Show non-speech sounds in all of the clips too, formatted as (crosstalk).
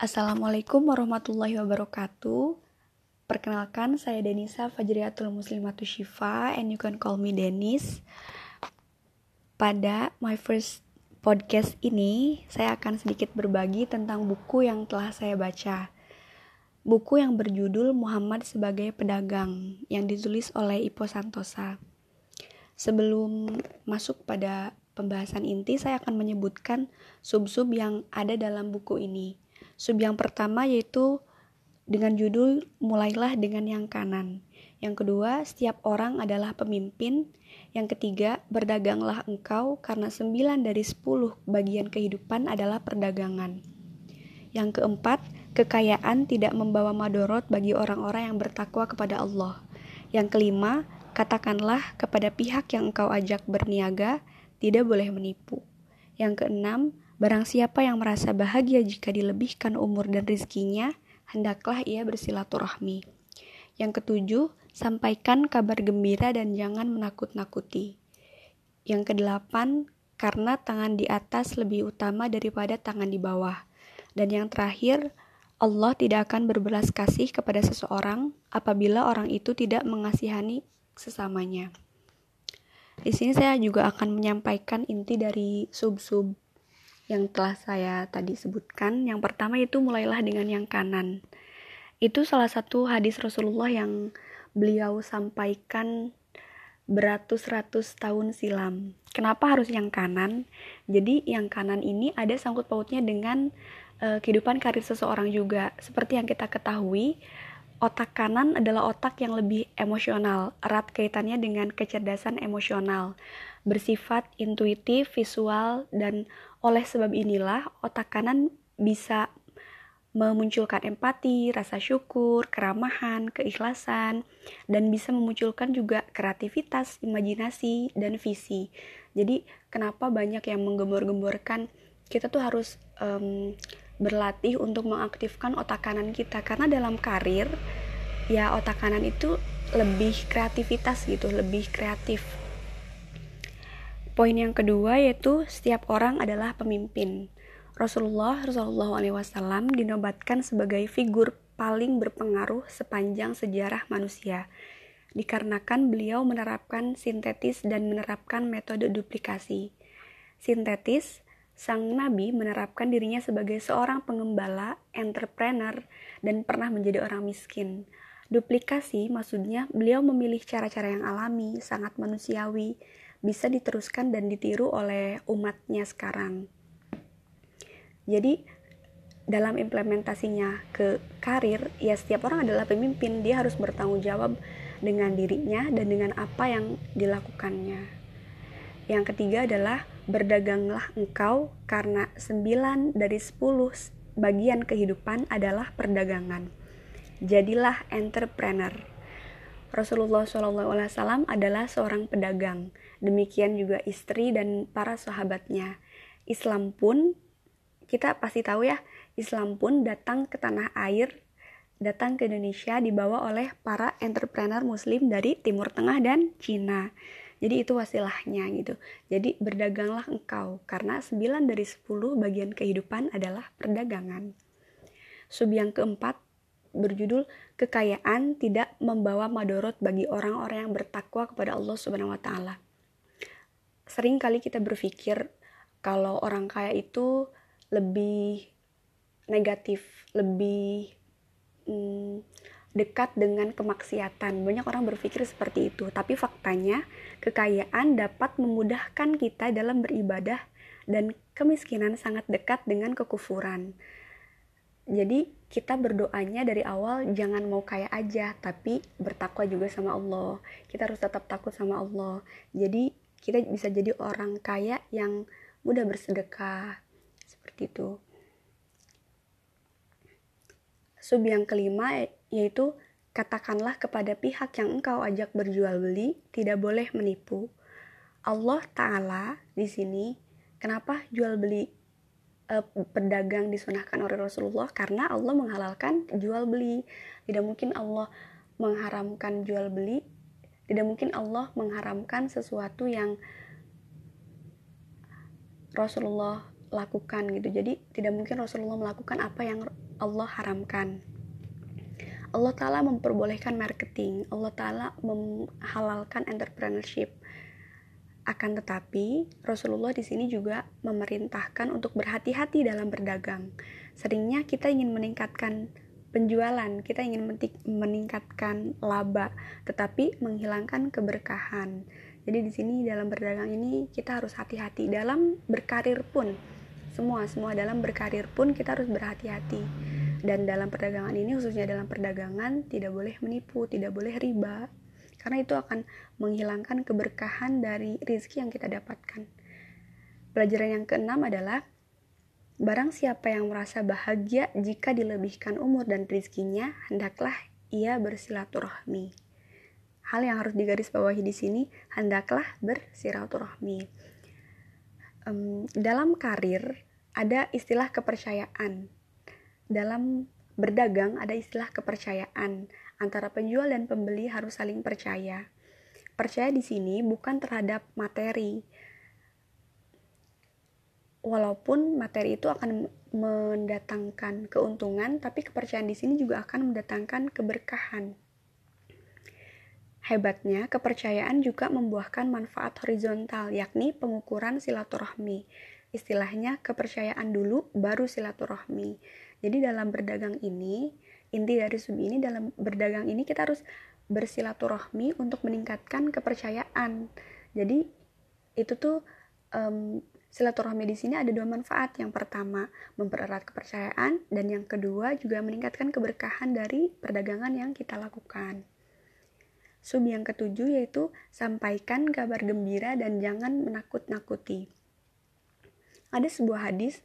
Assalamualaikum warahmatullahi wabarakatuh. Perkenalkan, saya Denisa Fajriatul Muslimatul Syifa and you can call me Denis. Pada my first podcast ini, saya akan sedikit berbagi tentang buku yang telah saya baca. Buku yang berjudul Muhammad sebagai Pedagang yang ditulis oleh Ipo Santosa. Sebelum masuk pada pembahasan inti, saya akan menyebutkan sub-sub yang ada dalam buku ini. Sub yang pertama yaitu dengan judul Mulailah dengan yang kanan. Yang kedua, setiap orang adalah pemimpin. Yang ketiga, berdaganglah engkau karena sembilan dari sepuluh bagian kehidupan adalah perdagangan. Yang keempat, kekayaan tidak membawa madorot bagi orang-orang yang bertakwa kepada Allah. Yang kelima, katakanlah kepada pihak yang engkau ajak berniaga, tidak boleh menipu. Yang keenam, Barang siapa yang merasa bahagia jika dilebihkan umur dan rizkinya, hendaklah ia bersilaturahmi. Yang ketujuh, sampaikan kabar gembira dan jangan menakut-nakuti. Yang kedelapan, karena tangan di atas lebih utama daripada tangan di bawah. Dan yang terakhir, Allah tidak akan berbelas kasih kepada seseorang apabila orang itu tidak mengasihani sesamanya. Di sini saya juga akan menyampaikan inti dari sub-sub yang telah saya tadi sebutkan. Yang pertama itu mulailah dengan yang kanan. Itu salah satu hadis Rasulullah yang beliau sampaikan beratus-ratus tahun silam. Kenapa harus yang kanan? Jadi yang kanan ini ada sangkut pautnya dengan uh, kehidupan karir seseorang juga. Seperti yang kita ketahui, otak kanan adalah otak yang lebih emosional, erat kaitannya dengan kecerdasan emosional, bersifat intuitif, visual, dan oleh sebab inilah otak kanan bisa memunculkan empati, rasa syukur, keramahan, keikhlasan, dan bisa memunculkan juga kreativitas, imajinasi, dan visi. Jadi, kenapa banyak yang menggembor-gemborkan? Kita tuh harus um, berlatih untuk mengaktifkan otak kanan kita karena dalam karir ya otak kanan itu lebih kreativitas gitu, lebih kreatif Poin yang kedua yaitu setiap orang adalah pemimpin. Rasulullah Rasulullah SAW dinobatkan sebagai figur paling berpengaruh sepanjang sejarah manusia, dikarenakan beliau menerapkan sintetis dan menerapkan metode duplikasi. Sintetis, sang nabi menerapkan dirinya sebagai seorang pengembala, entrepreneur, dan pernah menjadi orang miskin. Duplikasi maksudnya beliau memilih cara-cara yang alami, sangat manusiawi, bisa diteruskan dan ditiru oleh umatnya sekarang. Jadi dalam implementasinya ke karir, ya setiap orang adalah pemimpin, dia harus bertanggung jawab dengan dirinya dan dengan apa yang dilakukannya. Yang ketiga adalah berdaganglah engkau karena sembilan dari sepuluh bagian kehidupan adalah perdagangan. Jadilah entrepreneur. Rasulullah SAW adalah seorang pedagang. Demikian juga istri dan para sahabatnya. Islam pun kita pasti tahu ya, Islam pun datang ke tanah air, datang ke Indonesia dibawa oleh para entrepreneur muslim dari Timur Tengah dan Cina. Jadi itu wasilahnya gitu. Jadi berdaganglah engkau karena 9 dari 10 bagian kehidupan adalah perdagangan. Sub yang keempat berjudul kekayaan tidak membawa madorot bagi orang-orang yang bertakwa kepada Allah Subhanahu wa taala. Sering kali kita berpikir kalau orang kaya itu lebih negatif, lebih hmm, dekat dengan kemaksiatan. Banyak orang berpikir seperti itu, tapi faktanya kekayaan dapat memudahkan kita dalam beribadah dan kemiskinan sangat dekat dengan kekufuran. Jadi kita berdoanya dari awal jangan mau kaya aja tapi bertakwa juga sama Allah. Kita harus tetap takut sama Allah. Jadi kita bisa jadi orang kaya yang mudah bersedekah seperti itu. Sub yang kelima yaitu katakanlah kepada pihak yang engkau ajak berjual beli tidak boleh menipu Allah Ta'ala di sini kenapa jual beli uh, pedagang disunahkan oleh Rasulullah karena Allah menghalalkan jual beli. Tidak mungkin Allah mengharamkan jual beli. Tidak mungkin Allah mengharamkan sesuatu yang Rasulullah lakukan gitu jadi tidak mungkin Rasulullah melakukan apa yang Allah haramkan Allah Ta'ala memperbolehkan marketing Allah Ta'ala menghalalkan entrepreneurship. Akan tetapi Rasulullah di sini juga memerintahkan untuk berhati-hati dalam berdagang. Seringnya kita ingin meningkatkan penjualan kita ingin meningkatkan laba tetapi menghilangkan keberkahan. Jadi di sini dalam berdagang ini kita harus hati-hati. Dalam berkarir pun semua semua dalam berkarir pun kita harus berhati-hati dan dalam perdagangan ini khususnya dalam perdagangan tidak boleh menipu tidak boleh riba karena itu akan menghilangkan keberkahan dari rizki yang kita dapatkan pelajaran yang keenam adalah Barang siapa yang merasa bahagia jika dilebihkan umur dan rizkinya, hendaklah ia bersilaturahmi. Hal yang harus digarisbawahi di sini, hendaklah bersilaturahmi. Um, dalam karir ada istilah kepercayaan dalam berdagang ada istilah kepercayaan antara penjual dan pembeli harus saling percaya. Percaya di sini bukan terhadap materi. Walaupun materi itu akan mendatangkan keuntungan, tapi kepercayaan di sini juga akan mendatangkan keberkahan. Hebatnya, kepercayaan juga membuahkan manfaat horizontal, yakni pengukuran silaturahmi. Istilahnya kepercayaan dulu, baru silaturahmi jadi dalam berdagang ini, inti dari sub ini dalam berdagang ini kita harus bersilaturahmi untuk meningkatkan kepercayaan. Jadi itu tuh um, silaturahmi di sini ada dua manfaat. Yang pertama mempererat kepercayaan dan yang kedua juga meningkatkan keberkahan dari perdagangan yang kita lakukan. Sub yang ketujuh yaitu sampaikan kabar gembira dan jangan menakut-nakuti. Ada sebuah hadis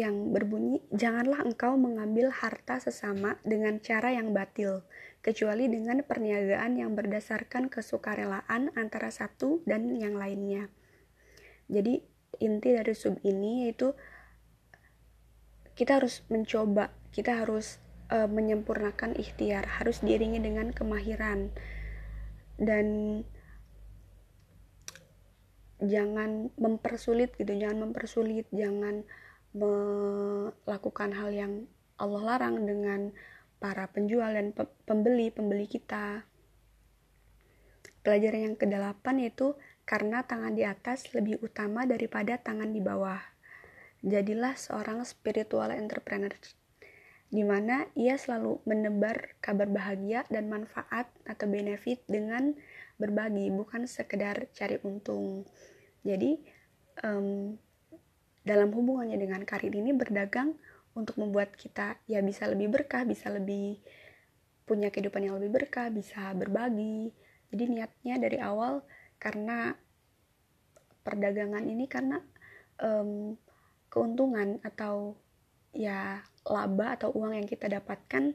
yang berbunyi, "Janganlah engkau mengambil harta sesama dengan cara yang batil, kecuali dengan perniagaan yang berdasarkan kesukarelaan antara satu dan yang lainnya." Jadi, inti dari sub ini yaitu kita harus mencoba, kita harus uh, menyempurnakan ikhtiar, harus diiringi dengan kemahiran dan jangan mempersulit gitu, jangan mempersulit, jangan melakukan hal yang Allah larang dengan para penjual dan pembeli-pembeli kita. Pelajaran yang kedelapan yaitu karena tangan di atas lebih utama daripada tangan di bawah. Jadilah seorang spiritual entrepreneur di mana ia selalu menebar kabar bahagia dan manfaat atau benefit dengan berbagi, bukan sekedar cari untung. Jadi, um, dalam hubungannya dengan karir ini berdagang untuk membuat kita ya bisa lebih berkah, bisa lebih punya kehidupan yang lebih berkah, bisa berbagi. Jadi niatnya dari awal karena perdagangan ini karena um, keuntungan atau ya laba atau uang yang kita dapatkan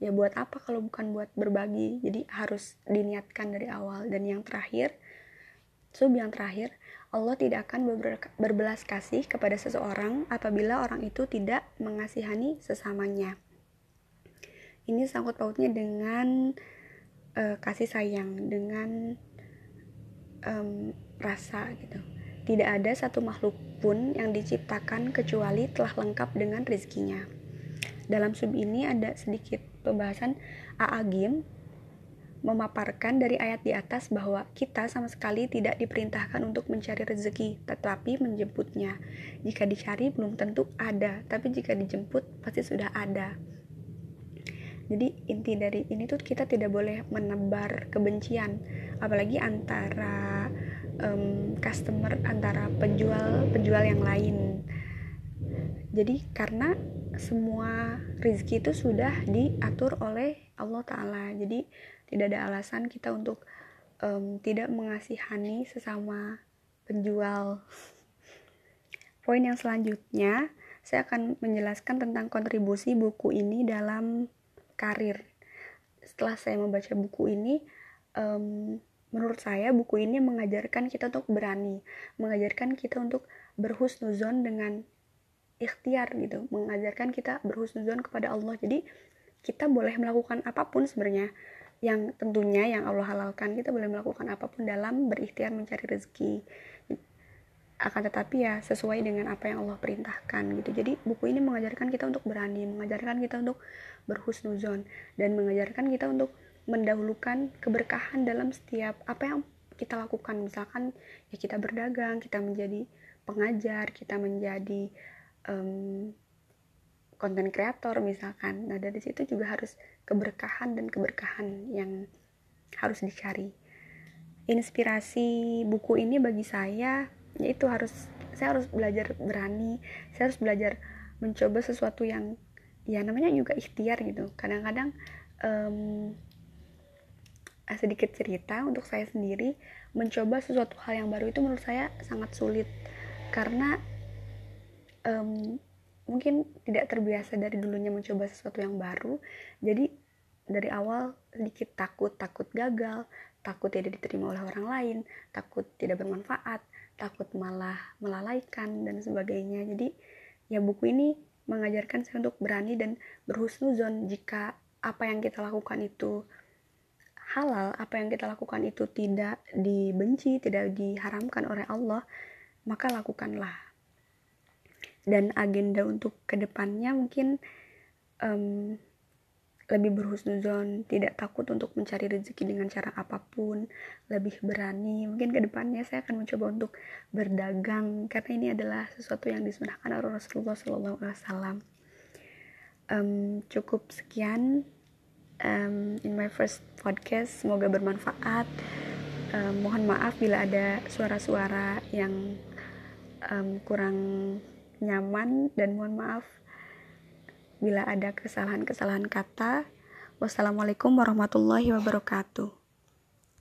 ya buat apa kalau bukan buat berbagi jadi harus diniatkan dari awal dan yang terakhir sub yang terakhir Allah tidak akan berbelas kasih kepada seseorang apabila orang itu tidak mengasihani sesamanya. Ini sangkut pautnya dengan uh, kasih sayang, dengan um, rasa gitu. Tidak ada satu makhluk pun yang diciptakan kecuali telah lengkap dengan rezekinya. Dalam sub ini ada sedikit pembahasan Aagim memaparkan dari ayat di atas bahwa kita sama sekali tidak diperintahkan untuk mencari rezeki, tetapi menjemputnya. Jika dicari belum tentu ada, tapi jika dijemput pasti sudah ada. Jadi inti dari ini tuh kita tidak boleh menebar kebencian, apalagi antara um, customer, antara penjual penjual yang lain. Jadi karena semua rezeki itu sudah diatur oleh Allah Taala. Jadi tidak ada alasan kita untuk um, tidak mengasihani sesama penjual (laughs) poin yang selanjutnya saya akan menjelaskan tentang kontribusi buku ini dalam karir setelah saya membaca buku ini um, menurut saya buku ini mengajarkan kita untuk berani mengajarkan kita untuk berhusnuzon dengan ikhtiar gitu mengajarkan kita berhusnuzon kepada Allah. Jadi kita boleh melakukan apa pun sebenarnya yang tentunya yang Allah halalkan. Kita boleh melakukan apa pun dalam berikhtiar mencari rezeki. Akan tetapi ya sesuai dengan apa yang Allah perintahkan gitu. Jadi buku ini mengajarkan kita untuk berani mengajarkan kita untuk berhusnuzon dan mengajarkan kita untuk mendahulukan keberkahan dalam setiap apa yang kita lakukan. Misalkan ya kita berdagang kita menjadi pengajar kita menjadi konten um, kreator misalkan. Nah dari situ juga harus keberkahan dan keberkahan yang harus dicari. Inspirasi buku ini bagi saya yaitu harus saya harus belajar berani saya harus belajar mencoba sesuatu yang ya namanya juga ikhtiar gitu. Kadang-kadang um, sedikit cerita untuk saya sendiri mencoba sesuatu hal yang baru itu menurut saya sangat sulit. Karena um, mungkin tidak terbiasa dari dulunya mencoba sesuatu yang baru jadi dari awal sedikit takut takut gagal takut tidak diterima oleh orang lain takut tidak bermanfaat takut malah melalaikan dan sebagainya jadi ya buku ini mengajarkan saya untuk berani dan berhusnuzon jika apa yang kita lakukan itu halal, apa yang kita lakukan itu tidak dibenci, tidak diharamkan oleh Allah, maka lakukanlah. Dan agenda untuk ke depannya mungkin um, lebih berhusnuzon, tidak takut untuk mencari rezeki dengan cara apa pun, lebih berani. Mungkin ke depannya saya akan mencoba untuk berdagang karena ini adalah sesuatu yang disunahkan oleh Rasulullah SAW. Um, cukup sekian um, in my first podcast semoga bermanfaat um, mohon maaf bila ada suara-suara yang um, kurang nyaman dan mohon maaf bila ada kesalahan-kesalahan kata. Wassalamualaikum warahmatullahi wabarakatuh